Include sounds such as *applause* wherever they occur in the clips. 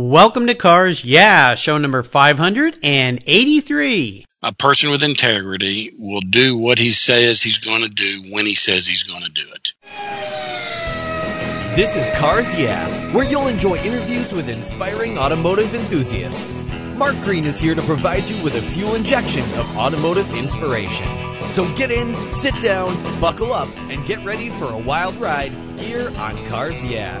Welcome to Cars Yeah, show number 583. A person with integrity will do what he says he's going to do when he says he's going to do it. This is Cars Yeah, where you'll enjoy interviews with inspiring automotive enthusiasts. Mark Green is here to provide you with a fuel injection of automotive inspiration. So get in, sit down, buckle up, and get ready for a wild ride here on Cars Yeah.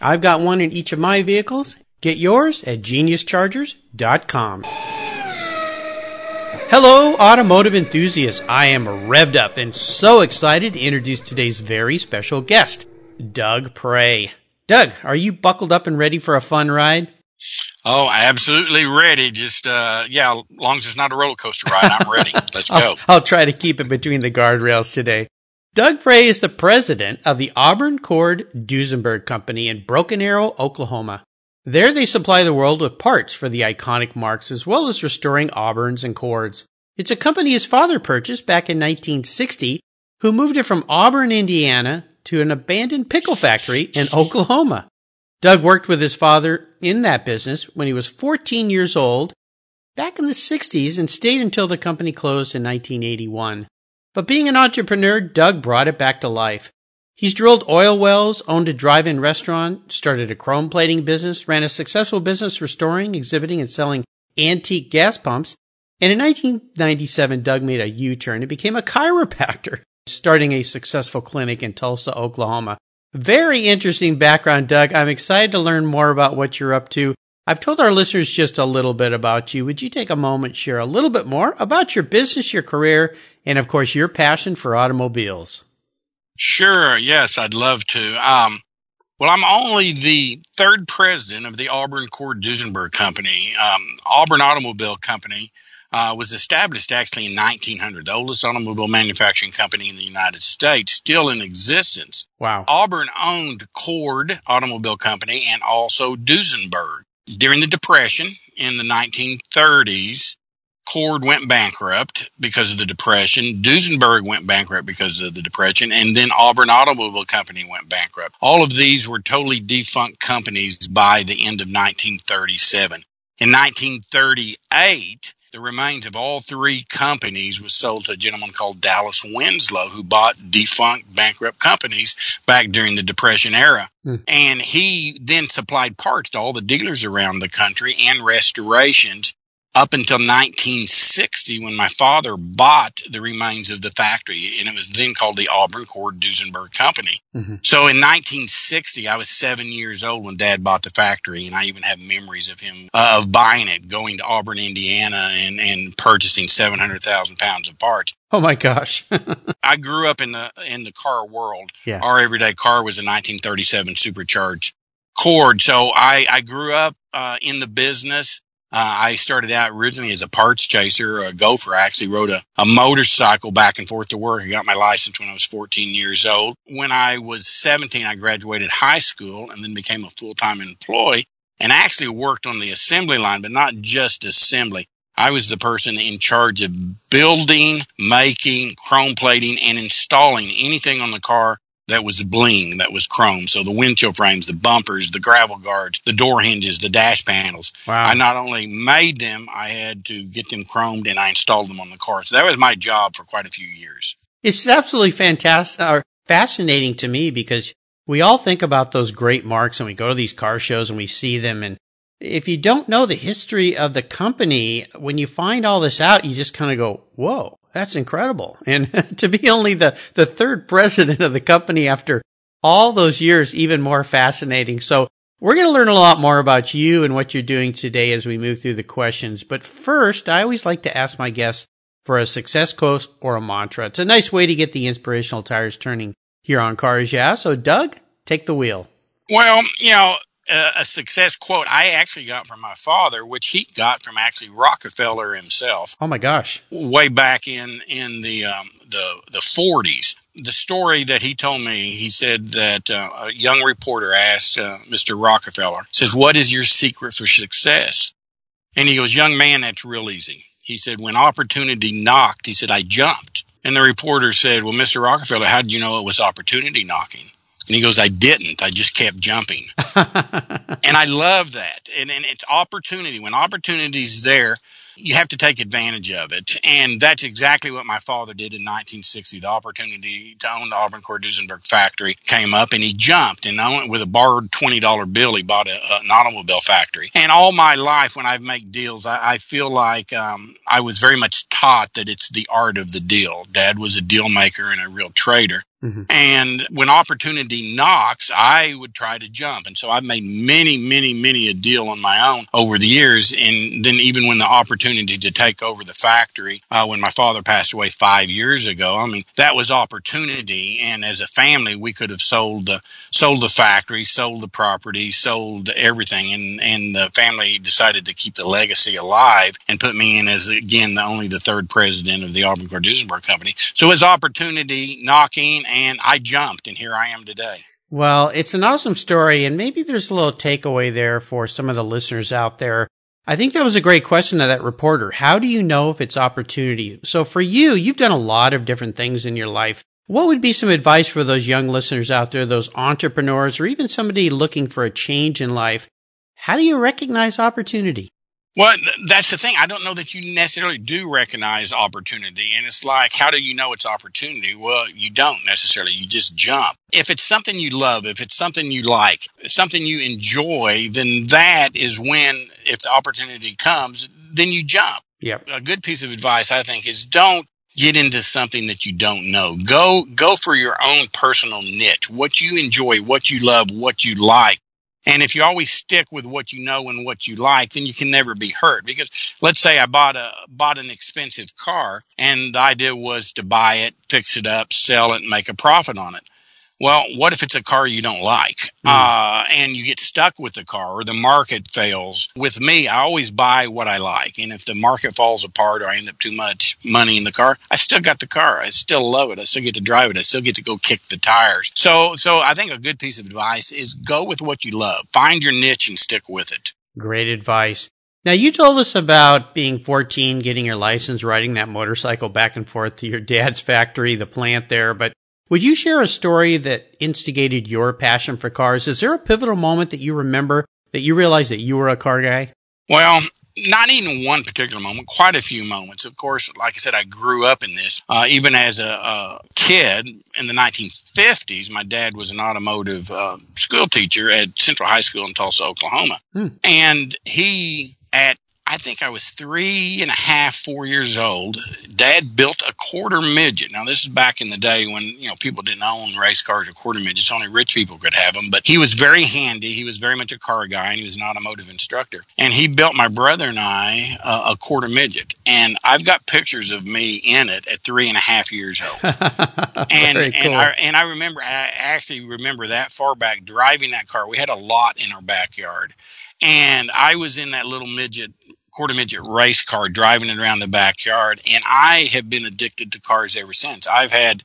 I've got one in each of my vehicles. Get yours at geniuschargers.com. Hello, automotive enthusiasts. I am revved up and so excited to introduce today's very special guest, Doug Pray. Doug, are you buckled up and ready for a fun ride? Oh, absolutely ready. Just, uh, yeah, as long as it's not a roller coaster ride, I'm ready. *laughs* Let's go. I'll, I'll try to keep it between the guardrails today. Doug Pray is the president of the Auburn Cord Duesenberg Company in Broken Arrow, Oklahoma. There they supply the world with parts for the iconic marks as well as restoring Auburns and Cords. It's a company his father purchased back in 1960 who moved it from Auburn, Indiana to an abandoned pickle factory in Oklahoma. Doug worked with his father in that business when he was 14 years old back in the 60s and stayed until the company closed in 1981. But being an entrepreneur, Doug brought it back to life. He's drilled oil wells, owned a drive-in restaurant, started a chrome plating business, ran a successful business restoring, exhibiting, and selling antique gas pumps. And in 1997, Doug made a U-turn and became a chiropractor, *laughs* starting a successful clinic in Tulsa, Oklahoma. Very interesting background, Doug. I'm excited to learn more about what you're up to. I've told our listeners just a little bit about you. Would you take a moment, share a little bit more about your business, your career, and of course, your passion for automobiles? Sure. Yes, I'd love to. Um, well, I'm only the third president of the Auburn Cord Duesenberg Company. Um, Auburn Automobile Company uh, was established actually in 1900, the oldest automobile manufacturing company in the United States, still in existence. Wow. Auburn owned Cord Automobile Company and also Duesenberg. During the Depression in the 1930s, Cord went bankrupt because of the depression. Duesenberg went bankrupt because of the depression, and then Auburn Automobile Company went bankrupt. All of these were totally defunct companies by the end of 1937. In 1938, the remains of all three companies was sold to a gentleman called Dallas Winslow, who bought defunct, bankrupt companies back during the Depression era. Mm. And he then supplied parts to all the dealers around the country and restorations up until 1960 when my father bought the remains of the factory and it was then called the Auburn Cord Duesenberg Company. Mm-hmm. So in 1960 I was 7 years old when dad bought the factory and I even have memories of him uh, of buying it going to Auburn Indiana and and purchasing 700,000 pounds of parts. Oh my gosh. *laughs* I grew up in the in the car world. Yeah. Our everyday car was a 1937 supercharged Cord. So I I grew up uh, in the business uh, I started out originally as a parts chaser, a gopher. I actually rode a, a motorcycle back and forth to work. I got my license when I was 14 years old. When I was 17, I graduated high school and then became a full-time employee and actually worked on the assembly line, but not just assembly. I was the person in charge of building, making, chrome plating, and installing anything on the car that was bling, that was chrome. So the windshield frames, the bumpers, the gravel guards, the door hinges, the dash panels. Wow. I not only made them, I had to get them chromed and I installed them on the car. So that was my job for quite a few years. It's absolutely fantastic or fascinating to me because we all think about those great marks and we go to these car shows and we see them. And if you don't know the history of the company, when you find all this out, you just kind of go, whoa, that's incredible. And *laughs* to be only the, the third president of the company after all those years, even more fascinating. So we're going to learn a lot more about you and what you're doing today as we move through the questions. But first, I always like to ask my guests for a success quote or a mantra. It's a nice way to get the inspirational tires turning here on Cars Yeah. So, Doug, take the wheel. Well, you know, a success quote I actually got from my father, which he got from actually Rockefeller himself. Oh my gosh! Way back in in the um, the the 40s, the story that he told me, he said that uh, a young reporter asked uh, Mr. Rockefeller, says, "What is your secret for success?" And he goes, "Young man, that's real easy." He said, "When opportunity knocked, he said I jumped." And the reporter said, "Well, Mr. Rockefeller, how did you know it was opportunity knocking?" And he goes, I didn't. I just kept jumping. *laughs* and I love that. And, and it's opportunity. When opportunity's there, you have to take advantage of it. And that's exactly what my father did in 1960. The opportunity to own the Auburn Cord Duesenberg factory came up and he jumped and I went with a borrowed $20 bill. He bought a, an automobile factory. And all my life when I make deals, I, I feel like um, I was very much taught that it's the art of the deal. Dad was a deal maker and a real trader. Mm-hmm. And when opportunity knocks, I would try to jump. And so I've made many, many, many a deal on my own over the years. And then even when the opportunity to take over the factory, uh, when my father passed away five years ago, I mean, that was opportunity. And as a family, we could have sold the, sold the factory, sold the property, sold everything. And, and the family decided to keep the legacy alive and put me in as, again, the only the third president of the Auburn Cord Duesenberg Company. So as opportunity knocking and I jumped, and here I am today. Well, it's an awesome story, and maybe there's a little takeaway there for some of the listeners out there. I think that was a great question to that reporter. How do you know if it's opportunity? So for you, you've done a lot of different things in your life. What would be some advice for those young listeners out there, those entrepreneurs, or even somebody looking for a change in life? How do you recognize opportunity? Well, that's the thing. I don't know that you necessarily do recognize opportunity. And it's like, how do you know it's opportunity? Well, you don't necessarily. You just jump. If it's something you love, if it's something you like, something you enjoy, then that is when, if the opportunity comes, then you jump. Yep. A good piece of advice, I think, is don't get into something that you don't know. Go, go for your own personal niche, what you enjoy, what you love, what you like and if you always stick with what you know and what you like, then you can never be hurt. Because let's say I bought a bought an expensive car and the idea was to buy it, fix it up, sell it, and make a profit on it. Well, what if it's a car you don't like mm. uh, and you get stuck with the car or the market fails? With me, I always buy what I like. And if the market falls apart or I end up too much money in the car, I still got the car. I still love it. I still get to drive it. I still get to go kick the tires. So, so I think a good piece of advice is go with what you love. Find your niche and stick with it. Great advice. Now, you told us about being 14, getting your license, riding that motorcycle back and forth to your *laughs* dad's factory, the plant there, but would you share a story that instigated your passion for cars? Is there a pivotal moment that you remember that you realized that you were a car guy? Well, not even one particular moment, quite a few moments. Of course, like I said, I grew up in this. Uh, even as a, a, kid in the 1950s, my dad was an automotive uh, school teacher at Central High School in Tulsa, Oklahoma. Hmm. And he, at I think I was three and a half, four years old. Dad built a quarter midget. Now, this is back in the day when, you know, people didn't own race cars or quarter midgets. Only rich people could have them. But he was very handy. He was very much a car guy and he was an automotive instructor. And he built my brother and I uh, a quarter midget. And I've got pictures of me in it at three and a half years old. *laughs* and, very cool. and, I, and I remember, I actually remember that far back driving that car. We had a lot in our backyard. And I was in that little midget quarter midget race car driving it around the backyard. And I have been addicted to cars ever since. I've had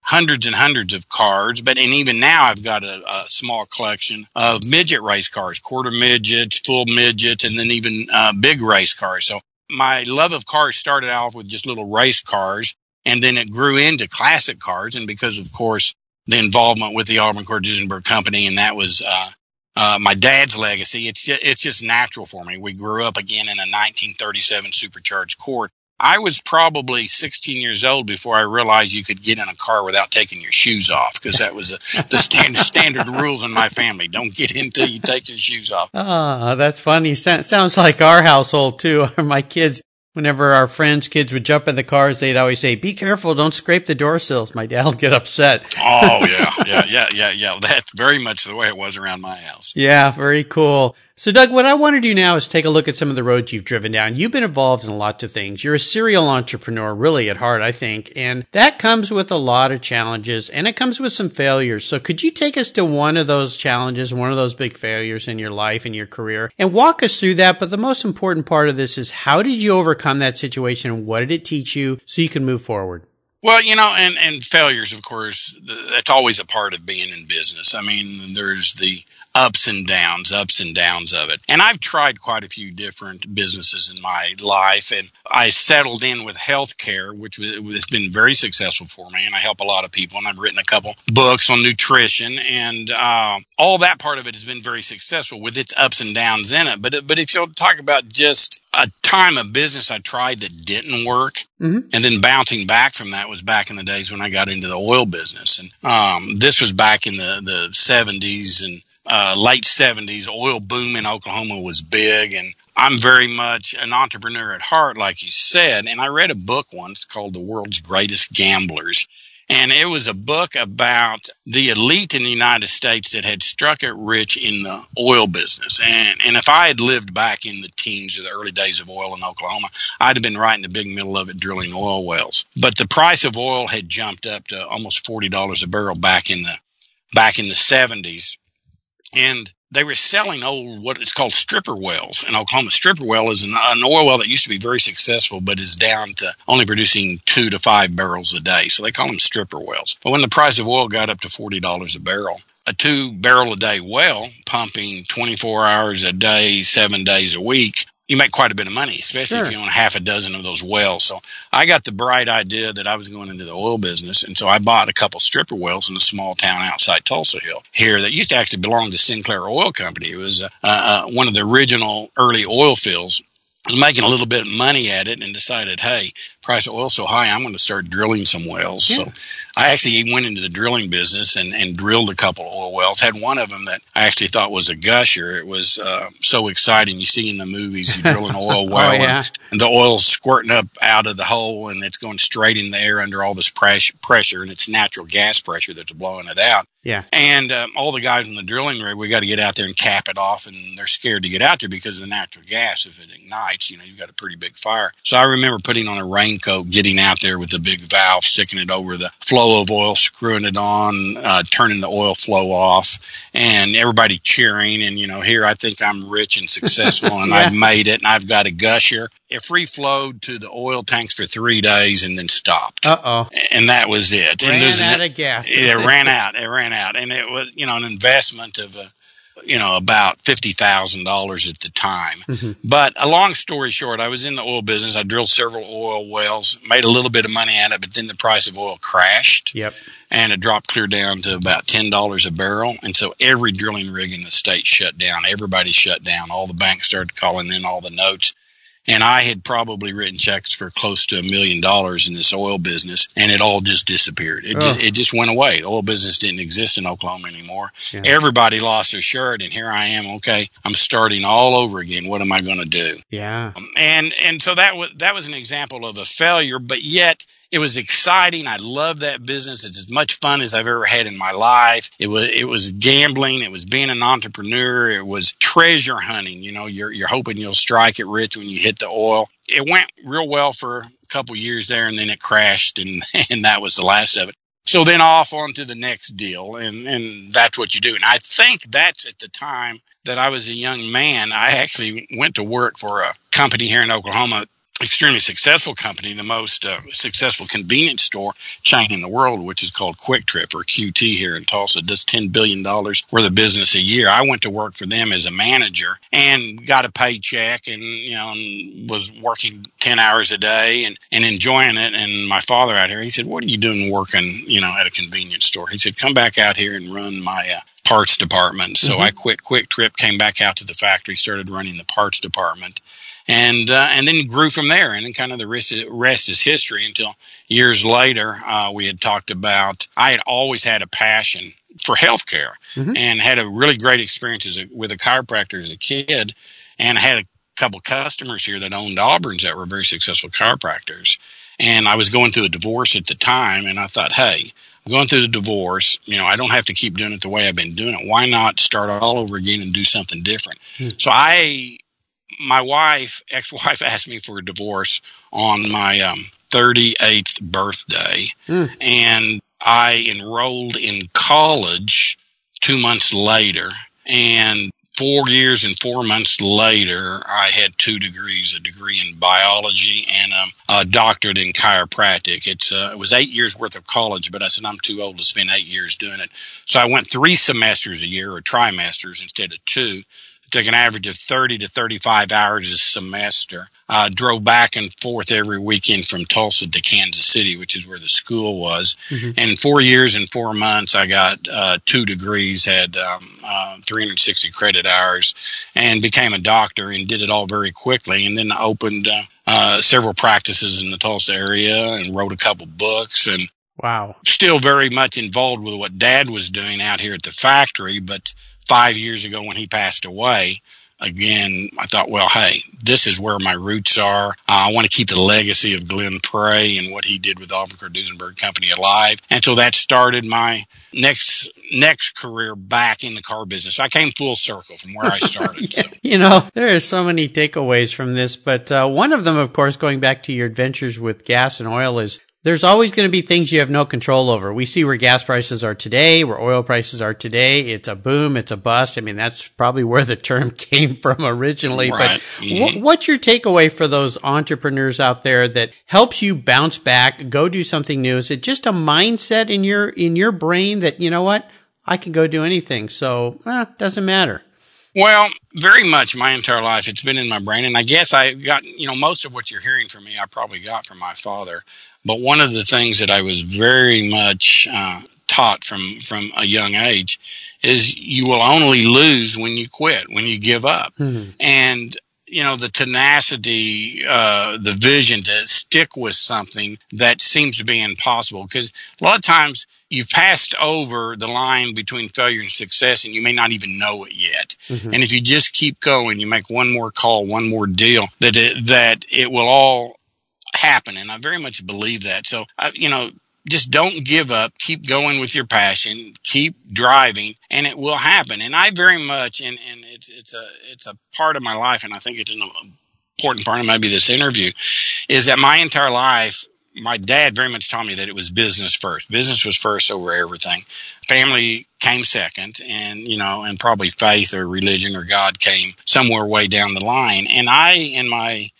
hundreds and hundreds of cars, but and even now I've got a, a small collection of midget race cars, quarter midgets, full midgets, and then even uh, big race cars. So my love of cars started off with just little race cars, and then it grew into classic cars. And because, of course, the involvement with the Auburn Cord Duesenberg Company, and that was uh, uh, my dad's legacy. It's just, it's just natural for me. We grew up again in a 1937 supercharged Cord. I was probably 16 years old before I realized you could get in a car without taking your shoes off because that was a, the standard *laughs* standard rules in my family. Don't get in until you take your shoes off. Ah, that's funny. sounds like our household too. *laughs* my kids Whenever our friends' kids would jump in the cars, they'd always say, "Be careful! Don't scrape the door sills." My dad would get upset. oh yeah, yeah, yeah, yeah, yeah. That's very much the way it was around my house. Yeah, very cool. So, Doug, what I want to do now is take a look at some of the roads you've driven down. You've been involved in lots of things. You're a serial entrepreneur, really at heart, I think, and that comes with a lot of challenges and it comes with some failures. So, could you take us to one of those challenges, one of those big failures in your life and your career, and walk us through that? But the most important part of this is how did you overcome that situation and what did it teach you so you can move forward? Well, you know, and and failures, of course, that's always a part of being in business. I mean, there's the ups and downs, ups and downs of it. And I've tried quite a few different businesses in my life, and I settled in with healthcare, which has been very successful for me. And I help a lot of people, and I've written a couple books on nutrition, and uh, all that part of it has been very successful with its ups and downs in it. But but if you'll talk about just a time of business I tried that didn't work, mm-hmm. and then bouncing back from that was back in the days when I got into the oil business, and um, this was back in the the seventies and uh, late 70s, oil boom in Oklahoma was big. And I'm very much an entrepreneur at heart, like you said. And I read a book once called The World's Greatest Gamblers. And it was a book about the elite in the United States that had struck it rich in the oil business. And, and if I had lived back in the teens or the early days of oil in Oklahoma, I'd have been right in the big middle of it drilling oil wells. But the price of oil had jumped up to almost $40 a barrel back in the, back in the 70s and they were selling old what is called stripper wells in Oklahoma. Stripper well is an, an, oil well that used to be very successful, but is down to only producing two to five barrels a day. So they call them stripper wells. But when the price of oil got up to forty dollars a barrel, a two barrel a day well pumping 24 hours a day, seven days a week you make quite a bit of money, especially sure. if you own half a dozen of those wells. So I got the bright idea that I was going into the oil business, and so I bought a couple stripper wells in a small town outside Tulsa Hill here that used to actually belong to Sinclair Oil Company. It was uh, uh, one of the original early oil fields was making a little bit of money at it and decided, hey, price of oil so high, I'm going to start drilling some wells. Yeah. So I actually went into the drilling business and, and drilled a couple of oil wells. Had one of them that I actually thought was a gusher. It was uh, so exciting. You see in the movies, you drill an *laughs* oil well, oh, yeah. and, and, the oil's squirting up out of the hole and it's going straight in the air under all this pressure, and it's natural gas pressure that's blowing it out. Yeah. And um, all the guys in the drilling rig, we got to get out there and cap it off, and they're scared to get out there because of the natural gas. If it ignites, you know, you've got a pretty big fire. So I remember putting on a raincoat, getting out there with the big valve, sticking it over the flow of oil, screwing it on, uh, turning the oil flow off, and everybody cheering. And, you know, here I think I'm rich and successful, and *laughs* yeah. I've made it, and I've got a gusher. It free flowed to the oil tanks for three days and then stopped. Uh oh. And that was it. Ran and out of gas. It *laughs* ran out. It ran out, and it was you know an investment of a you know about fifty thousand dollars at the time. Mm-hmm. But a long story short, I was in the oil business. I drilled several oil wells, made a little bit of money at it, but then the price of oil crashed. Yep. And it dropped clear down to about ten dollars a barrel, and so every drilling rig in the state shut down. Everybody shut down. All the banks started calling in all the notes and I had probably written checks for close to a million dollars in this oil business, and it all just disappeared. It, oh. just, it just went away. The oil business didn't exist in Oklahoma anymore. Yeah. Everybody lost their shirt, and here I am. Okay, I'm starting all over again. What am I going to do? Yeah. Um, and and so that was that was an example of a failure, but yet it was exciting. I love that business. It's as much fun as I've ever had in my life. It was it was gambling. It was being an entrepreneur. It was treasure hunting. You know, you're you're hoping you'll strike it rich when you hit the oil. It went real well for a couple years there, and then it crashed, and *laughs* and that was the last of it. So then off on to the next deal, and and that's what you do. And I think that's at the time that I was a young man. I actually went to work for a company here in Oklahoma extremely successful company, the most uh, successful convenience store chain in the world, which is called QuikTrip or QT here in Tulsa, does $10 billion worth of business a year. I went to work for them as a manager and got a paycheck and, you know, and was working 10 hours a day and, and enjoying it. And my father out here, he said, what are you doing working, you know, at a convenience store? He said, come back out here and run my uh, parts department. So mm-hmm. I quit QuikTrip, came back out to the factory, started running the parts department and uh, and then grew from there. And then kind of the rest, rest is history. Until years later, uh, we had talked about I had always had a passion for healthcare mm-hmm. and had a really great experience as a, with a chiropractor as a kid, and I had a couple customers here that owned Auburn's that were very successful chiropractors. And I was going through a divorce at the time, and I thought, hey, I'm going through the divorce. You know, I don't have to keep doing it the way I've been doing it. Why not start all over again and do something different? Hmm. So I my wife, ex-wife, *laughs* asked me for a divorce on my um, 38th birthday, mm. and I enrolled in college two months later. And four years and four months later, I had two degrees: a degree in biology and a, a doctorate in chiropractic. It's uh, it was eight years worth of college, but I said I'm too old to spend eight years doing it. So I went three semesters a year, or trimesters, instead of two took an average of 30 to 35 hours a semester. Uh, drove back and forth every weekend from Tulsa to Kansas City, which is where the school was. Mm-hmm. And four years and four months, I got uh, two degrees, had um, uh, 360 credit hours, and became a doctor and did it all very quickly. And then I opened uh, uh, several practices in the Tulsa area and wrote a couple books and Wow. Still very much involved with what dad was doing out here at the factory, but five years ago when he passed away, again, I thought, well, hey, this is where my roots are. Uh, I want to keep the legacy of Glenn Pray and what he did with Auburn Duesenberg Company alive. And so that started my next next career back in the car business. I came full circle from where I started. yeah, so. *laughs* You know, there are so many takeaways from this, but uh, one of them, of course, going back to your adventures with gas and oil, is there's always going to be things you have no control over. We see where gas prices are today, where oil prices are today. It's a boom, it's a bust. I mean, that's probably where the term *laughs* came from originally. Right. But mm-hmm. what's your takeaway for those entrepreneurs out there that helps you bounce back, go do something new? Is it just a mindset in your in your brain that you know what I can go do anything, so eh, doesn't matter? Well, very much my entire life. It's been in my brain. And I guess I got, you know, most of what you're hearing from me, I probably got from my father. But one of the things that I was very much uh, taught from from a young age is you will only lose when you quit, when you give up, mm-hmm. and you know the tenacity, uh, the vision to stick with something that seems to be impossible. Because a lot of times you've passed over the line between failure and success, and you may not even know it yet. Mm-hmm. And if you just keep going, you make one more call, one more deal, that it, that it will all happen. And I very much believe that. So, I, you know, just don't give up. Keep going with your passion. Keep driving, and it will happen. And I very much, and, and it's it's a it's a part of my life, and I think it's an important part of maybe this interview, is that my entire life, my dad very much taught me that it was business first. Business was first over everything. Family came second, and you know, and probably faith or religion or God came somewhere way down the line. And I, in my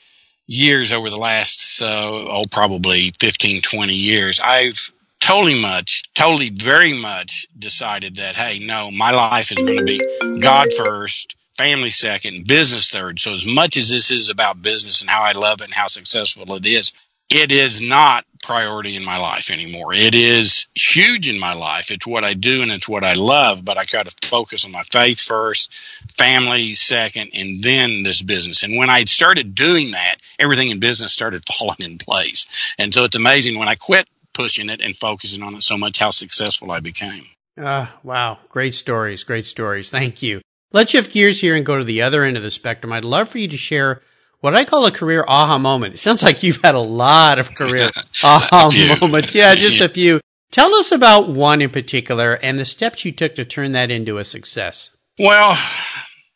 years over the last, so oh, probably 15, 20 years, I've totally much, totally very much decided that, hey, no, my life is going to be God first, family second, business third. So as much as this is about business and how I love it and how successful it is, it is not priority in my life anymore. It is huge in my life. It's what I do and it's what I love, but I got to focus on my faith first, family second, and then this business. And when I started doing that, everything in business started *laughs* falling in place. And so it's amazing when I quit pushing it and focusing on it so much how successful I became. Uh, wow. Great stories. Great stories. Thank you. Let's shift gears here and go to the other end of the spectrum. I'd love for you to share what I call a career aha moment. It sounds like you've had a lot of career *laughs* aha moments. *laughs* Yeah, just a few. Tell us about one in particular and the steps you took to turn that into a success. Well,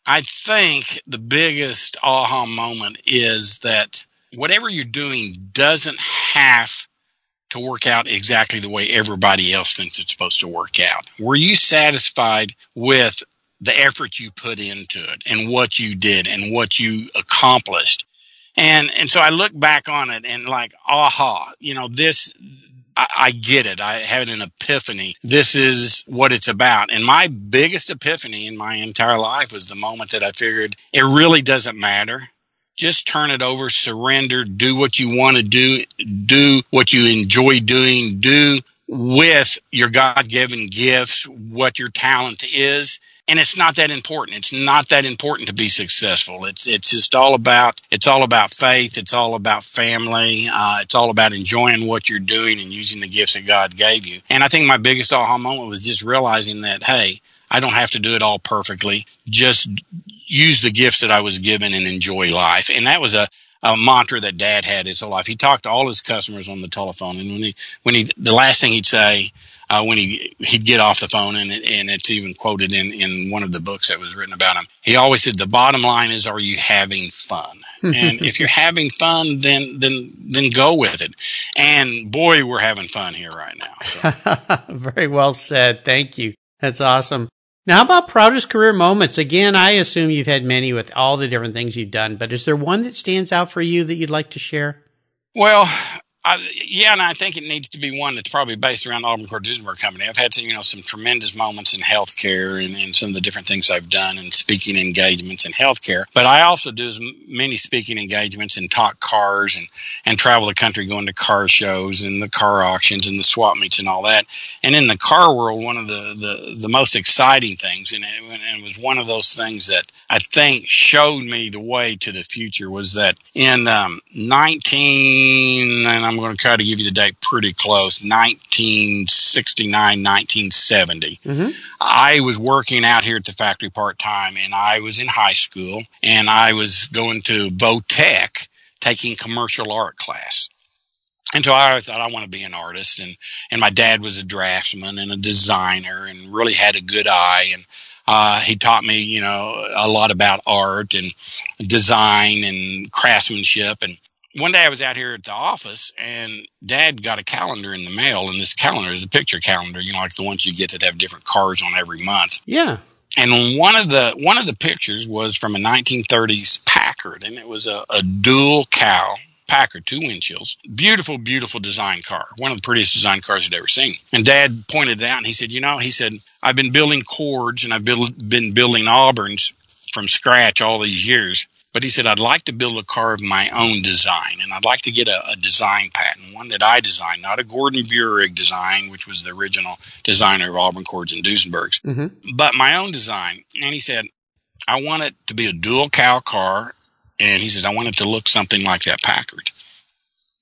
I think the biggest aha moment is that whatever you're doing doesn't have to work out exactly the way everybody else thinks it's supposed to work out. Were you satisfied with the effort you put into it and what you did and what you accomplished. And, and so I look back on it and like, aha, you know, this, I, I get it. I had an epiphany. This is what it's about. And my biggest epiphany in my entire life was the moment that I figured it really doesn't matter just turn it over, surrender, do what you want to do, do what you enjoy doing, do with your God given gifts what your talent is, and it's not that important. It's not that important to be successful. It's it's just all about it's all about faith. It's all about family. Uh, it's all about enjoying what you're doing and using the gifts that God gave you. And I think my biggest aha moment was just realizing that hey, I don't have to do it all perfectly. Just use the gifts that I was given and enjoy life. And that was a a mantra that dad had his whole life. He talked to all his customers on the telephone, and when he when he the last thing he'd say uh, when he he'd get off the phone, and it, and it's even quoted in in one of the books that was written about him. He always said, "The bottom line is, are you having fun? and if you're having fun, then then then go with it." And boy, we're having fun here right now. So. *laughs* Very well said. Thank you. That's awesome. Now, how about proudest career moments? Again, I assume you've had many with all the different things you've done, but is there one that stands out for you that you'd like to share? Well, I, yeah, and I think it needs to be one that's probably based around the Auburn Cord Duesenberg Company. I've had some, you know, some tremendous moments in healthcare and, and some of the different things I've done and speaking engagements in healthcare. But I also do as many speaking engagements and talk cars and, and travel the country going to car shows and the car auctions and the swap meets and all that. And in the car world, one of the, the, the most exciting things, and it, and it was one of those things that I think showed me the way to the future was that in um, 19, and I'm going to try to give you the date pretty close 1969, 1970. Mm-hmm. I was working out here at the factory part time, and I was in high school, and I was going to Votech taking commercial art class. And so I thought I want to be an artist, and and my dad was a draftsman and a designer, and really had a good eye, and uh, he taught me, you know, a lot about art and design and craftsmanship, and one day I was out here at the office and dad got a calendar in the mail and this calendar is a picture calendar, you know, like the ones you get that have different cars on every month. Yeah. And one of the one of the pictures was from a 1930s Packard and it was a, a dual cowl Packard, two windshields. Beautiful, beautiful design car. One of the prettiest design cars I'd ever seen. And dad pointed it out and he said, you know, he said, I've been building Cords and I've build, been building Auburns from scratch all these years. But he said, I'd like to build a car of my own design, and I'd like to get a, a design patent, one that I designed, not a Gordon Buehrig design, which was the original designer of Auburn Cords and Duesenbergs, mm-hmm. but my own design. And he said, I want it to be a dual cowl car, and he says, I want it to look something like that Packard.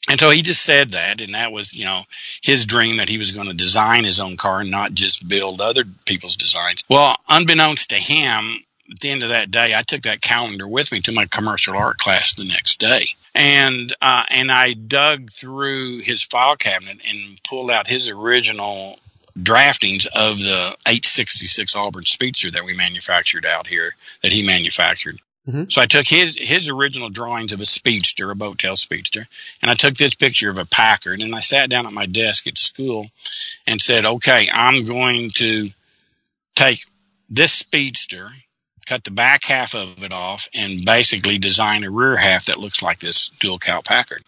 And so he just said that, and that was, you know, his dream that he was going to design his own car and not just build other people's designs. Well, unbeknownst to him, at the end of that day, I took that calendar with me to my commercial art class the next day. And, uh, and I dug through his file cabinet and pulled out his original draftings of the 866 Auburn Speedster that we manufactured out here, that he manufactured. Mm-hmm. So I took his his original drawings of a speedster, a boat tail speedster, and I took this picture of a Packard, and I sat down at my desk at school and said, "Okay, I'm going to take this speedster cut the back half of it off, and basically design a rear half that looks like this dual cowl Packard.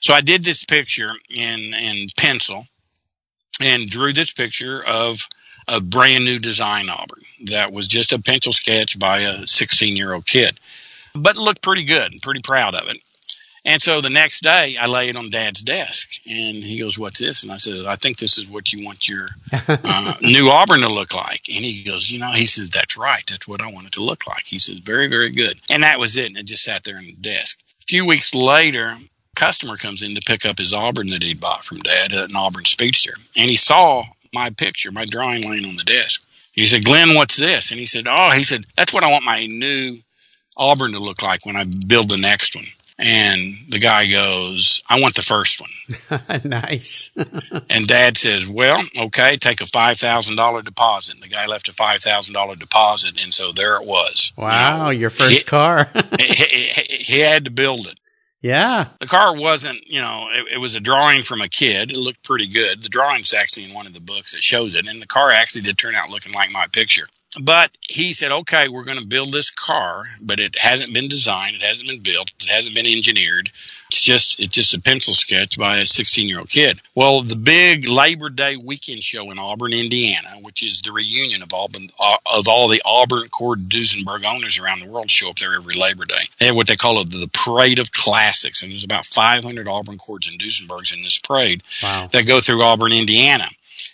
So I did this picture in in pencil and drew this picture of a brand new design Auburn that was just a pencil sketch by a 16 year old kid, but looked pretty good. And pretty proud of it. And so the next day, I lay it on Dad's desk, and he goes, "What's this?" And I said, "I think this is what you want your uh, *laughs* new Auburn to look like." And he goes, "You know," he says, "That's right. That's what I want it to look like." He says, "Very, very good." And that was it. And it just sat there on the desk. A few weeks later, customer comes in to pick up his Auburn that he'd bought from Dad, at an Auburn Speedster, and he saw my picture, my drawing laying on the desk. He said, "Glenn, what's this?" And he said, "Oh," he said, "That's what I want my new." Auburn to look like when I build the next one. And the guy goes, I want the first one. *laughs* nice. *laughs* and dad says, Well, okay, take a $5,000 deposit. And the guy left a $5,000 deposit. And so there it was. Wow, you know, your first *laughs* he, car. he, he, he, had to build it. Yeah. The car wasn't, you know, it, it, was a drawing from a kid. It looked pretty good. The drawing's actually in one of the books that shows it. And the car actually did turn out looking like my picture but he said, okay, we're going to build this car, but it hasn't been designed. It hasn't been built. It hasn't been engineered. It's just, it's just a pencil sketch by a 16 year old kid. Well, the big Labor Day weekend show in Auburn, Indiana, which is the reunion of Auburn, uh, of all the Auburn Cord Duesenberg owners around the world show up there every Labor Day. They have what they call the Parade of Classics. And there's about 500 Auburn Cords and Duesenbergs in this parade wow. that go through Auburn, Indiana.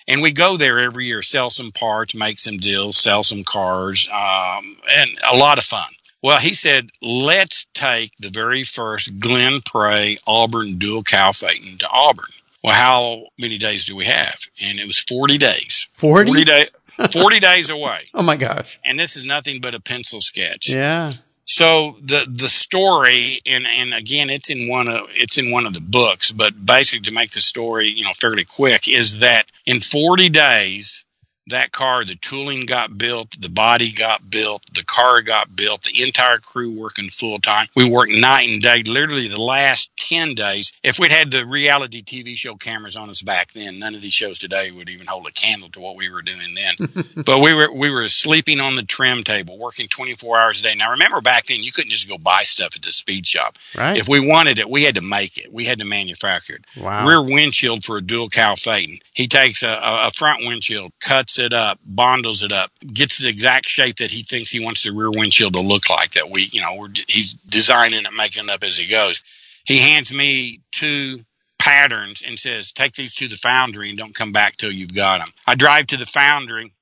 And we go there every year, sell some parts, make some deals, sell some cars, um, and a lot of fun. Well, he said, let's take the very first Glenn Pray Auburn dual cowl Phaeton to Auburn. Well, how many days do we have? And it was 40 days. 40? 40, day, 40 days away. *laughs* Oh my gosh. And this is nothing but a pencil sketch. Yeah. So the the story, and and again, it's in one of it's in one of the books, but basically to make the story you know fairly quick is that in 40 days that car, the tooling got built, the body got built, the car got built, the entire crew working full time. We worked night and day, literally the last 10 days. If we'd had the reality TV show cameras on us back then, none of these shows today would even hold a candle to what we were doing then. *laughs* but we were, we were sleeping on the trim table, working 24 hours a day. Now remember back then, you couldn't just go buy stuff at the speed shop. Right. If we wanted it, we had to make it. We had to manufacture it. Wow. Rear windshield for a dual cowl Phaeton. He takes a, a front windshield, cuts it up, bondles it up, gets the exact shape that he thinks he wants the rear windshield to look like. That we, you know, he's designing it, making it up as he goes. He hands me two patterns and says, "Take these to the foundry and don't come back till you've got them." I drive to the foundry.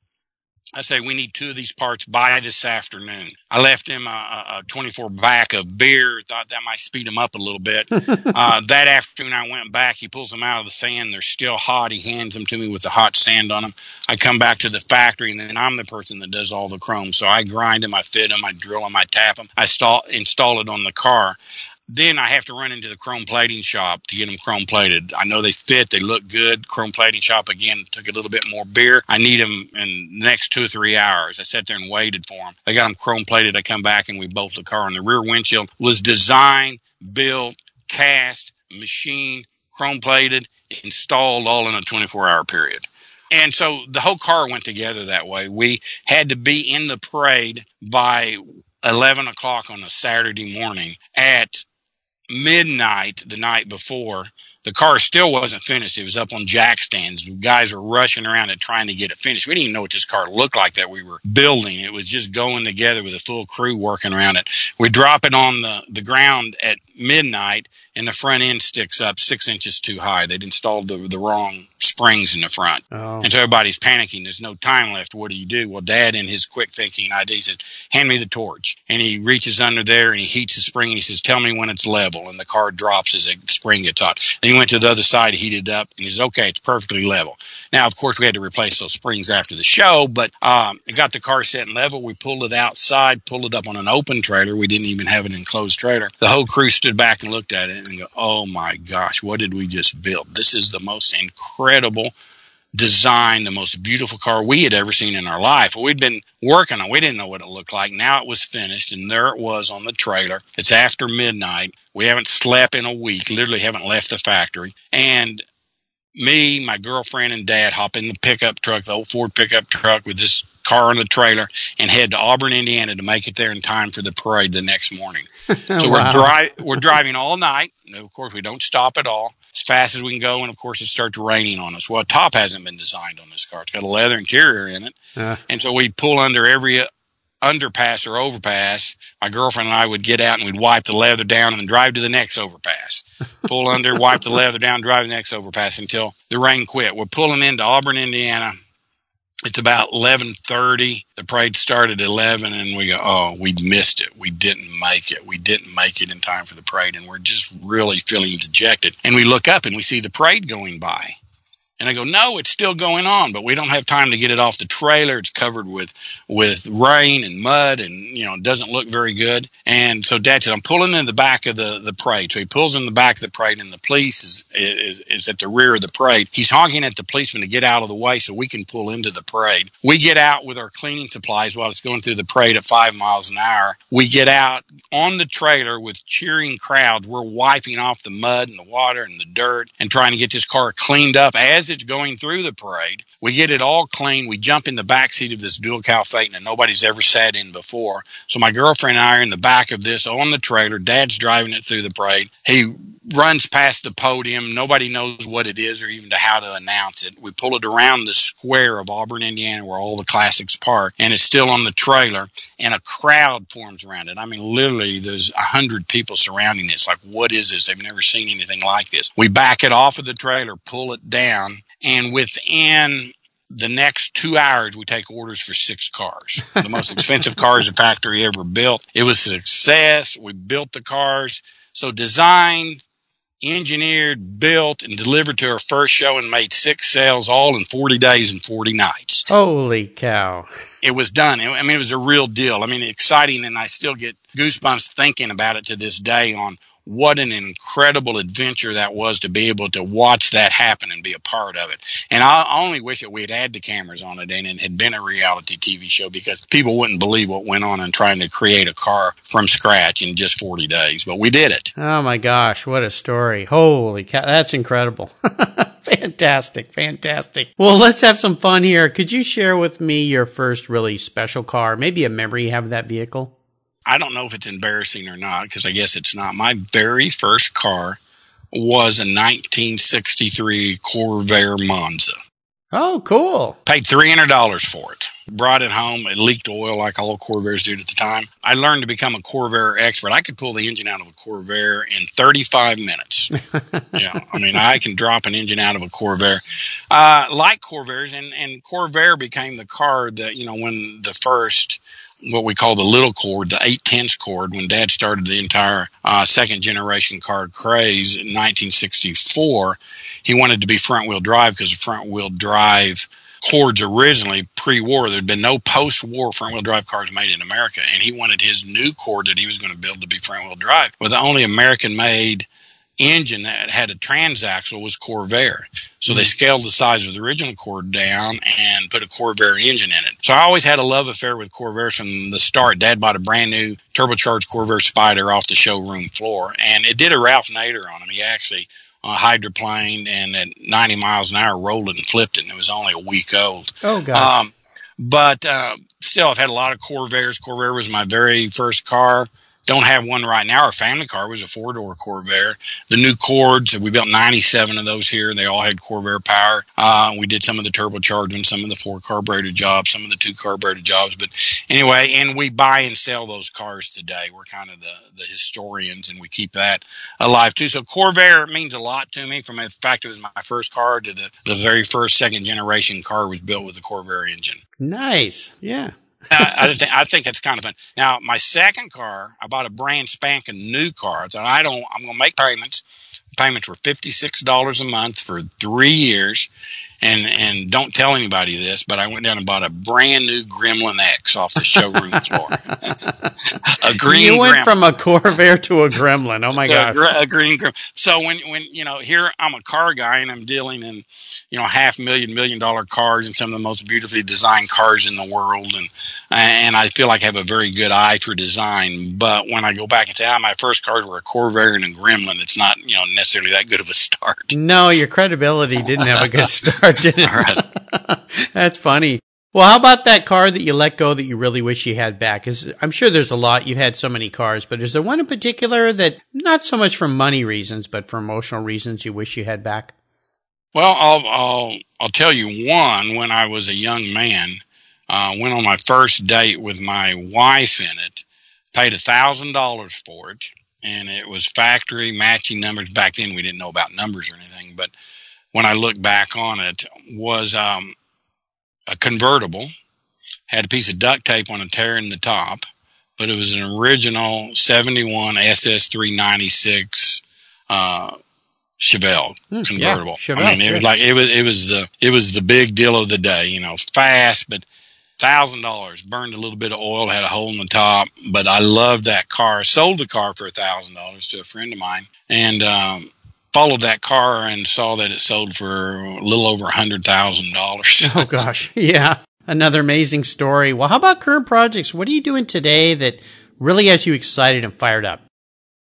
I say, we need two of these parts by this afternoon. I left him a, a 24 back of beer, thought that might speed him up a little bit. *laughs* uh, that afternoon, I went back. He pulls them out of the sand. They're still hot. He hands them to me with the hot sand on them. I come back to the factory, and then I'm the person that does all the chrome. So I grind them, I fit them, I drill them, I tap them, I install, install it on the car then I have to run into the chrome plating shop to get them chrome plated. I know they fit, they look good. Chrome plating shop again took a little bit more beer. I need them in the next two or three hours. I sat there and waited for them. They got them chrome plated. I come back and we bolt the car. And the rear windshield was designed, built, cast, machine, chrome plated, installed all in a 24 hour period. And so the whole car went together that way. We had to be in the parade by 11 o'clock on a Saturday morning at midnight the night before. The car still wasn't finished. It was up on jack stands. Guys were rushing around it trying to get it finished. We didn't even know what this car looked like that we were building. It was just going together with a full crew working around it. We drop it on the, the ground at midnight and the front end sticks up six inches too high. They'd installed the, the wrong springs in the front. Oh. And so everybody's panicking. There's no time left. What do you do? Well, dad in his quick thinking idea said, hand me the torch. And he reaches under there and he heats the spring and he says, tell me when it's level. And the car drops as the spring gets hot. Then he went to the other side, heated up and he says, okay, it's perfectly level. Now, of course, we had to replace those springs after the show, but, um, it got the car set and level. We pulled it outside, pulled it up on an open trailer. We didn't even have an enclosed trailer. The whole crew stood back and looked at it and go, oh my gosh, what did we just build? This is the most incredible design, the most beautiful car we had ever seen in our life. We'd been working on, it, we didn't know what it looked like. Now it was finished and there it was on the trailer. It's after midnight. We haven't slept in a week, literally haven't left the factory. And me, my girlfriend, and dad hop in the pickup truck, the old Ford pickup truck with this car on the trailer, and head to Auburn, Indiana to make it there in time for the parade the next morning. *laughs* So Wow. we're dri- we're driving all night. And of course, we don't stop at all. As fast as we can go, and of course, it starts raining on us. Well, top hasn't been designed on this car. It's got a leather interior in it, Uh, and so we pull under every underpass or overpass. My girlfriend and I would get out and we'd wipe the leather down and then drive to the next overpass. *laughs* Pull under, wipe the leather down, drive to the next overpass until the rain quit. We're pulling into Auburn, Indiana. It's about 11:30. The parade started at 11 and we go, "Oh, we missed it. We didn't make it. We didn't make it in time for the parade." And we're just really feeling dejected. And we look up and we see the parade going by. And I go, no, it's still going on, but we don't have time to get it off the trailer. It's covered with, with rain and mud and, you know, it doesn't look very good. And so dad said, I'm pulling in the back of the, the parade. So he pulls in the back of the parade and the police is, is, is at the rear of the parade. He's honking at the policeman to get out of the way so we can pull into the parade. We get out with our cleaning supplies while it's going through the parade at five miles an hour. We get out on the trailer with cheering crowds. We're wiping off the mud and the water and the dirt and trying to get this car cleaned up as it's going through the parade. We get it all clean. We jump in the back seat of this dual cowl Phaeton that nobody's ever sat in before. So my girlfriend and I are in the back of this on the trailer. Dad's driving it through the parade. He runs past the podium. Nobody knows what it is or even to how to announce it. We pull it around the square of Auburn, Indiana, where all the classics park, and it's still on the trailer. And a crowd forms around it. I mean, literally, there's a hundred people surrounding it. Like, what is this? They've never seen anything like this. We back it off of the trailer, pull it down, and within the next two hours, we take orders for six cars. The most *laughs* expensive cars the factory ever built. It was a success. We built the cars. So designed, engineered, built, and delivered to our first show and made six sales all in 40 days and 40 nights. Holy cow. It was done. I mean, it was a real deal. I mean, exciting, and I still get goosebumps thinking about it to this day on what an incredible adventure that was to be able to watch that happen and be a part of it. And I only wish that we had had the cameras on it and it had been a reality TV show because people wouldn't believe what went on in trying to create a car from scratch in just 40 days. But we did it. Oh my gosh, what a story. Holy cow, that's incredible. *laughs* fantastic, fantastic. Well, let's have some fun here. Could you share with me your first really special car, maybe a memory you have of that vehicle? I don't know if it's embarrassing or not because I guess it's not. My very first car was a 1963 Corvair Monza. Oh, cool. Paid $300 for it. Brought it home. It leaked oil like all Corvairs did at the time. I learned to become a Corvair expert. I could pull the engine out of a Corvair in 35 minutes. *laughs* yeah, I mean, I can drop an engine out of a Corvair. Uh, like Corvairs, and, and Corvair became the car that, you know, when the first what we call the little cord, the eight tenths cord, when Dad started the entire uh, second generation car craze in 1964, he wanted to be front wheel drive because the front wheel drive cords originally pre-war there'd been no post-war front-wheel drive cars made in America, and he wanted his new cord that he was going to build to be front-wheel drive. Well, the only American-made engine that had a transaxle was Corvair. So they scaled the size of the original Cord down and put a Corvair engine in it. So I always had a love affair with Corvair from the start. Dad bought a brand new turbocharged Corvair Spider off the showroom floor, and it did a Ralph Nader on him. He actually uh, hydroplaned and at 90 miles an hour rolled it and flipped it, and it was only a week old. Oh, gosh. Um, but uh, still, I've had a lot of Corvairs. Corvair was my very first car. Don't have one right now. Our family car was a four door Corvair. The new Cords, we built 97 of those here. They all had Corvair power. Uh, we did some of the turbocharging, some of the four carbureted jobs, some of the two carbureted jobs. But anyway, and we buy and sell those cars today. We're kind of the, the historians and we keep that alive too. So Corvair means a lot to me from the fact it was my first car to the, the very first second generation car was built with the Corvair engine. Nice. Yeah. I, I, think I think it's kind of fun. Now, my second car, I bought a brand spanking new car. Thought I don't. I'm going to make payments. Payments were fifty six dollars a month for three years, and and don't tell anybody this, but I went down and bought a brand new Gremlin X off the showroom *laughs* floor. a green. You went Gremlin. from a Corvair to a Gremlin. Oh my god! A, a, green Gremlin. So when when you know here I'm a car guy and I'm dealing in you know half million million dollar cars and some of the most beautifully designed cars in the world, and and I feel like I have a very good eye for design. But when I go back and say, ah, my first cars were a Corvair and a Gremlin, it's not you know necessarily that good of a start. No, your credibility didn't have a good start. *laughs* didn't it? *laughs* That's funny. Well, how about that car that you let go that you really wish you had back? Is I'm sure there's a lot. You've had so many cars, but is there one in particular that not so much for money reasons, but for emotional reasons you wish you had back? Well, I'll I'll I'll tell you one. When I was a young man, uh, went on my first date with my wife in it, paid a thousand dollars for it, and it was factory matching numbers. Back then, we didn't know about numbers or anything, but when I look back on it, was um, a convertible, had a piece of duct tape on a tear in the top, but it was an original 71 SS 396 uh, Chevelle hmm, convertible. Yeah, Chevelle, I mean, it was like it was it was the it was the big deal of the day. You know, fast, but thousand dollars. Burned a little bit of oil, had a hole in the top, but I loved that car. Sold the car for a thousand dollars to a friend of mine, and um, followed that car and saw that it sold for a little over a hundred thousand dollars. *laughs* oh gosh, yeah, another amazing story. Well, how about current projects? What are you doing today that really has you excited and fired up?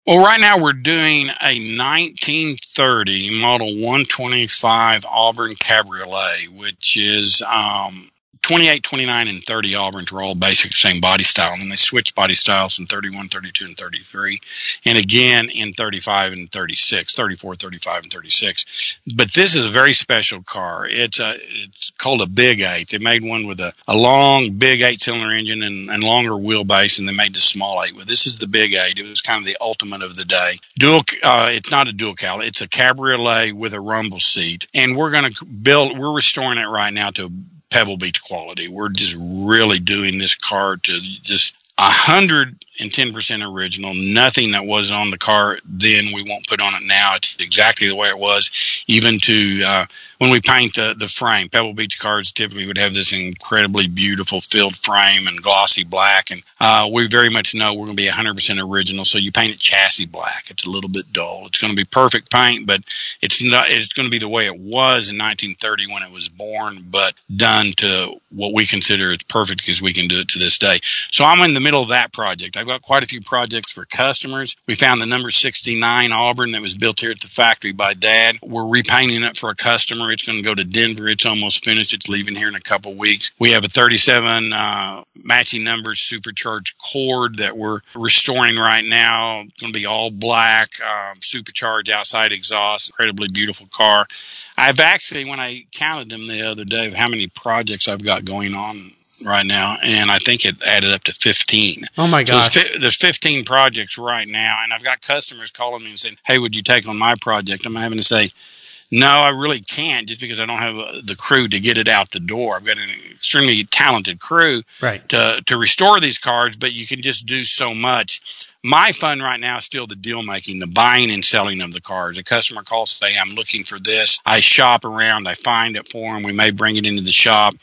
Well, right now we're doing a 1930 model 125 Auburn Cabriolet, which is um, 28, 29, and 30 Auburns were all basically the same body style. And then they switched body styles in 31, 32, and 33. And again in 35 and 36, 34, 35, and 36. But this is a very special car. It's a, it's called a Big Eight. They made one with a, a long, big eight cylinder engine and, and longer wheelbase, and they made the small eight. But this is the Big Eight. It was kind of the ultimate of the day. Dual, uh, it's not a dual cowl. It's a cabriolet with a rumble seat. And we're going to build, we're restoring it right now to Pebble Beach quality. We're just really doing this car to just a hundred and ten percent original. Nothing that was on the car then we won't put on it now. It's exactly the way it was. Even to uh, when we paint the the frame, Pebble Beach cars typically would have this incredibly beautiful filled frame and glossy black, and uh, we very much know we're going to be hundred percent original. So you paint it chassis black. It's a little bit dull. It's going to be perfect paint, but it's not. It's going to be the way it was in 1930 when it was born, but done to what we consider as perfect because we can do it to this day. So I'm in the middle of that project. I've got quite a few projects for customers. We found the number 69 Auburn that was built here at the factory by Dad. We're repainting it for a customer. It's going to go to Denver. It's almost finished. It's leaving here in a couple weeks. We have a 37 uh, matching numbers supercharged Cord that we're restoring right now. It's going to be all black, um, supercharged outside exhaust. Incredibly beautiful car. I've actually, when I counted them the other day of how many projects I've got going on right now, and I think it added up to 15. Oh my gosh. So there's, there's 15 projects right now, and I've got customers calling me and saying, "Hey, would you take on my project?" I'm having to say, "No, I really can't, just because I don't have uh, the crew to get it out the door. I've got an extremely talented crew Right. to to restore these cars, but you can just do so much. My fun right now is still the deal making, the buying and selling of the cars. A customer calls, say, "I'm looking for this." I shop around, I find it for them. We may bring it into the shop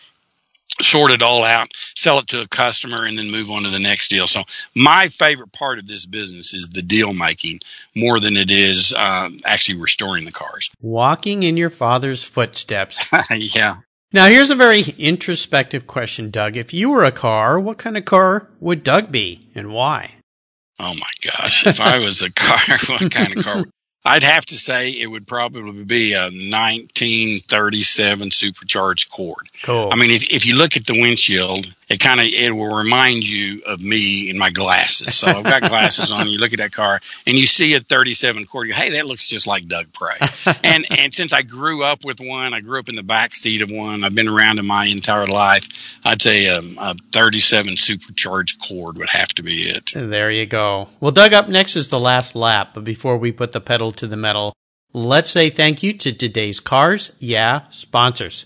sort it all out, sell it to a customer, and then move on to the next deal. So my favorite part of this business is the deal making more than it is um, actually restoring the cars. Walking in your father's footsteps. *laughs* yeah. Now, here's a very introspective question, Doug. If you were a car, what kind of car would Doug be and why? Oh my gosh. If I was a car, *laughs* what kind of car? *laughs* I'd have to say it would probably be a 1937 supercharged Cord. Cool. I mean, if, if you look at the windshield, it kind of it will remind you of me in my glasses. So I've got *laughs* glasses on. You look at that car and you see a 37 Cord. You go, hey, that looks just like Doug Pray. *laughs* and and since I grew up with one, I grew up in the back seat of one. I've been around it my entire life. I'd say um, a 37 supercharged Cord would have to be it. There you go. Well, Doug, up next is the last lap, but before we put the pedal to the metal, let's say thank you to today's Cars Yeah sponsors.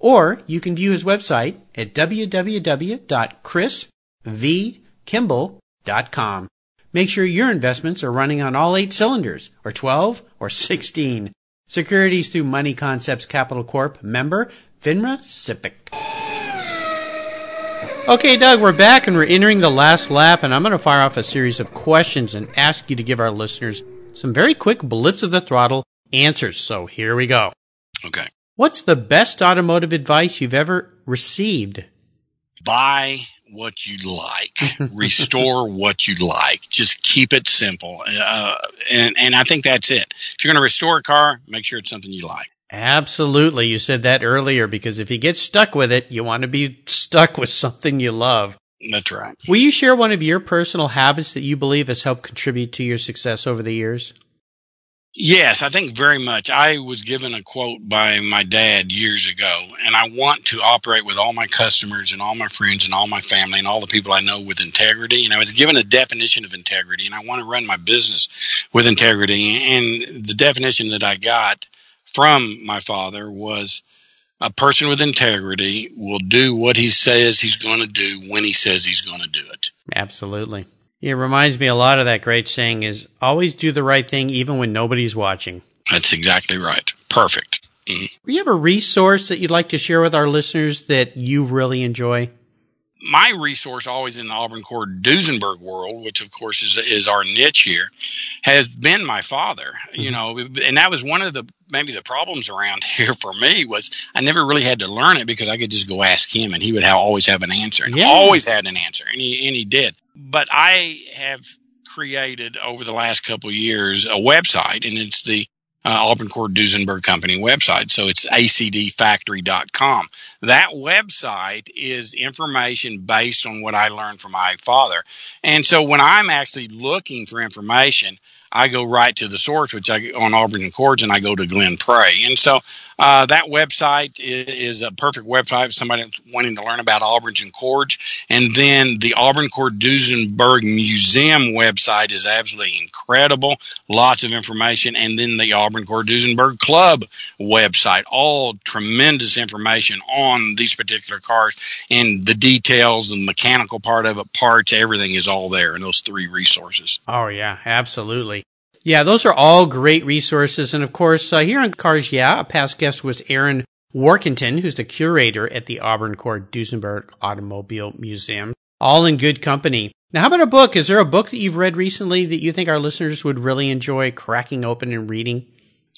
Or you can view his website at www.chrisvkimball.com. Make sure your investments are running on all eight cylinders, or 12, or 16. Securities through Money Concepts Capital Corp. Member, FINRA SIPC. Okay, Doug, we're back and we're entering the last lap, and I'm going to fire off a series of questions and ask you to give our listeners some very quick blips of the throttle answers. So here we go. Okay. What's the best automotive advice you've ever received? buy what you like, *laughs* restore what you like. Just keep it simple, uh, and and I think that's it. If you're going to restore a car, make sure it's something you like. Absolutely. You said that earlier because if you get stuck with it, you want to be stuck with something you love. That's right. Will you share one of your personal habits that you believe has helped contribute to your success over the years? Yes, I think very much. I was given a quote by my dad years ago, and I want to operate with all my customers and all my friends and all my family and all the people I know with integrity. And I was given a definition of integrity, and I want to run my business with integrity. And the definition that I got from my father was a person with integrity will do what he says he's going to do when he says he's going to do it. Absolutely. It reminds me a lot of that great saying is always do the right thing even when nobody's watching. That's exactly right. Perfect. Mhm. Do you have a resource that you'd like to share with our listeners that you really enjoy? my resource always in the Auburn Cord Duesenberg world, which of course is is our niche here, has been my father. Mm-hmm. You know, and that was one of the maybe the problems around *laughs* here for me was I never really had to learn it because I could just go ask him and he would have, always have an answer and yeah. always had an answer and he and he did. But I have created over the last couple years a website and it's the uh, Auburn Cord Duesenberg Company website. So it's acdfactory.com. That website is information based on what I learned from my father. And so when I'm actually looking for information, I go right to the source, which I on Auburn and Cords, and I go to Glenn Pray. And so uh, that website is, a perfect website for somebody wanting to learn about Auburn and Cords. And then the Auburn Cord Duesenberg Museum website is absolutely incredible, lots of information. And then the Auburn Cord Duesenberg Club website, all tremendous information on these particular cars and the details and mechanical part of it, parts, everything is all there in those three resources. Oh yeah, absolutely. Yeah, those are all great resources. And of course, uh, here on Cars Yeah, a past guest was Aaron Warkentin, who's the curator at the Auburn Cord Duesenberg Automobile Museum. All in good company. Now, how about a book? Is there a book that you've read recently that you think our listeners would really enjoy cracking open and reading?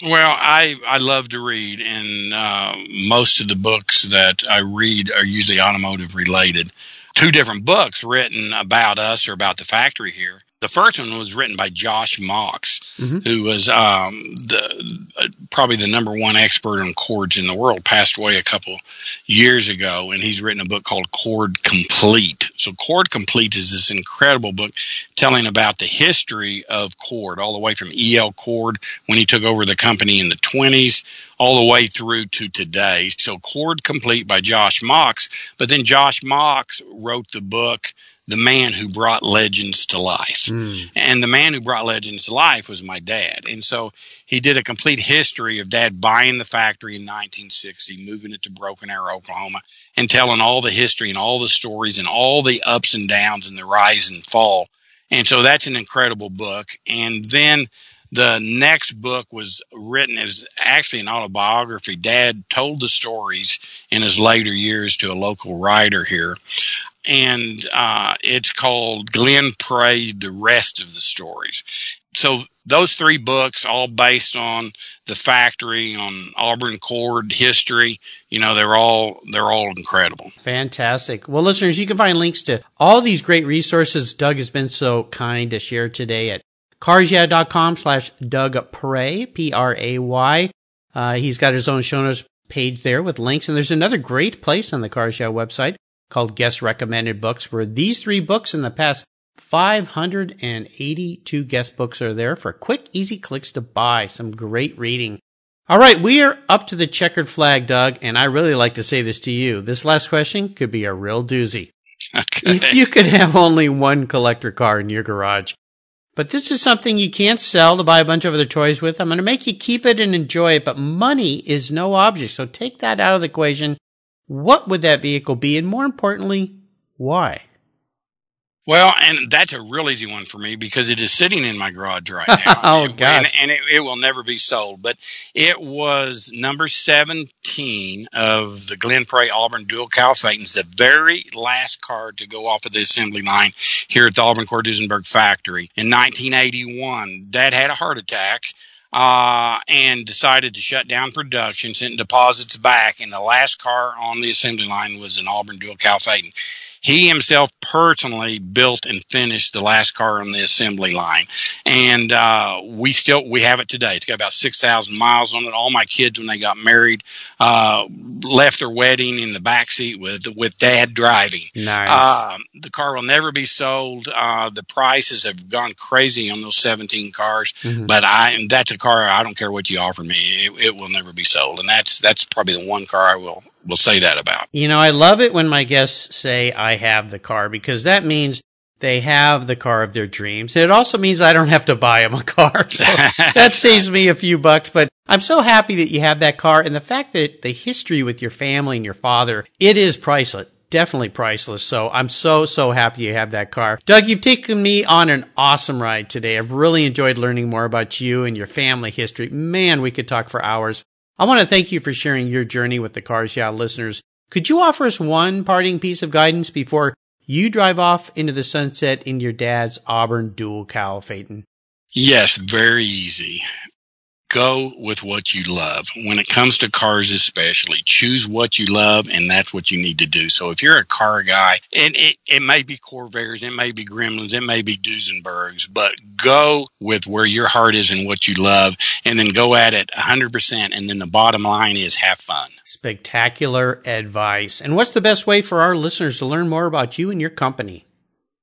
Well, I I love to read, and uh, most of the books that I read are usually automotive related. Two different books written about us or about the factory here. The first one was written by Josh Malks, mm-hmm. who was um, the uh, probably the number one expert on cords in the world. Passed away a couple years ago, and he's written a book called Cord Complete. So, Cord Complete is this incredible book telling about the history of cord, all the way from E.L. Cord when he took over the company in the 20s, all the way through to today. So, Cord Complete by Josh Malks. But then Josh Malks wrote the book the man who brought legends to life. Mm. And the man who brought legends to life was my dad. And so he did a complete history of dad buying the factory in 1960, moving it to Broken Arrow, Oklahoma, and telling all the history and all the stories and all the ups and downs and the rise and fall. And so that's an incredible book. And then the next book was written as actually an autobiography. Dad told the stories in his later years to a local writer here and uh, it's called Glenn Pray, The Rest of the Stories. So those three books, all based on the factory, on Auburn Cord history, you know, they're all they're all incredible. Fantastic. Well, listeners, you can find links to all these great resources Doug has been so kind to share today at carsyeah.com slash Doug Pray, P-R-A-Y. Uh, he's got his own show notes page there with links. And there's another great place on the Cars Yeah website called Guest Recommended Books, where these three books in the past 582 guest books are there for quick, easy clicks to buy. Some great reading. All right, we are up to the checkered flag, Doug, and I really like to say this to you. This last question could be a real doozy. *laughs* Okay. If you could have only one collector car in your garage, but this is something you can't sell to buy a bunch of other toys with. I'm going to make you keep it and enjoy it, but money is no object. So take that out of the equation what would that vehicle be? And more importantly, why? Well, and that's a real easy one for me because it is sitting in my garage right now. *laughs* oh, gosh. And, and it, it, will never be sold. But it was number 17 of the Glenn Pray Auburn Dual Cowl Phaetons, the very last car to go off of the assembly line here at the Auburn Cord Duesenberg factory. In 1981, Dad had a heart attack uh, and decided to shut down production, sent deposits back, and the last car on the assembly line was an Auburn Dual Cowl Phaeton. He himself personally built and finished the last car on the assembly line, and uh, we still we have it today. It's got about six thousand miles on it. All my kids, when they got married, uh, left their wedding in the back seat with with dad driving. Nice. Uh, the car will never be sold. Uh, the prices have gone crazy on those seventeen cars, mm-hmm. but I that's a car I don't care what you offer me, it, it will never be sold, and that's that's probably the one car I will will say that about. You know, I love it when my guests say I have the car because that means they have the car of their dreams. It also means I don't have to buy them a car. *laughs* So that saves me a few bucks, but I'm so happy that you have that car and the fact that the history with your family and your father, it is priceless. Definitely priceless. So I'm so, so happy you have that car. Doug, you've taken me on an awesome ride today. I've really enjoyed learning more about you and your family history. Man, we could talk for hours. I want to thank you for sharing your journey with the Cars Yeah listeners. Could you offer us one parting piece of guidance before you drive off into the sunset in your dad's Auburn dual cowl Phaeton? Yes, very easy go with what you love. When it comes to cars, especially, choose what you love, and that's what you need to do. So if you're a car guy, and it, it may be Corvairs, it may be Gremlins, it may be Duesenbergs, but go with where your heart is and what you love, and then go at it 100%. And then the bottom line is have fun. Spectacular advice. And what's the best way for our listeners to learn more about you and your company?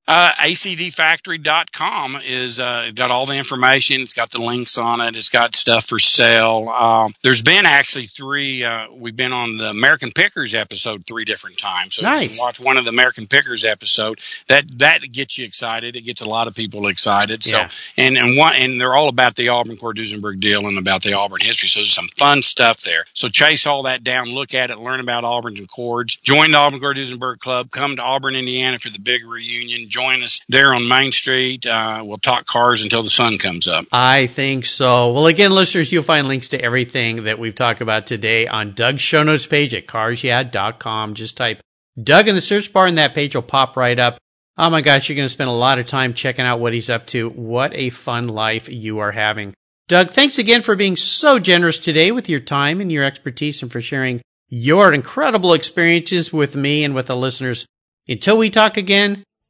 Uh, acdfactory.com is uh, got all the information. It's got the links on it. It's got stuff for sale. Um, there's been actually three. Uh, we've been on the American Pickers episode three different times. So nice. watch one of the American Pickers episode. That that gets you excited. It gets a lot of people excited. So Yeah. and and one and they're all about the Auburn Cord Duesenberg deal and about the Auburn history. So there's some fun stuff there. So chase all that down, look at it, learn about Auburn's and Cords. Join the Auburn Cord Duesenberg Club. Come to Auburn, Indiana for the big reunion. Join us there on Main Street. Uh, we'll talk cars until the sun comes up. I think so. Well, again, listeners, you'll find links to everything that we've talked about today on Doug's show notes page at carsyeah.com. Just type Doug in the search bar and that page will pop right up. Oh my gosh, you're going to spend a lot of time checking out what he's up to. What a fun life you are having. Doug, thanks again for being so generous today with your time and your expertise and for sharing your incredible experiences with me and with the listeners. Until we talk again,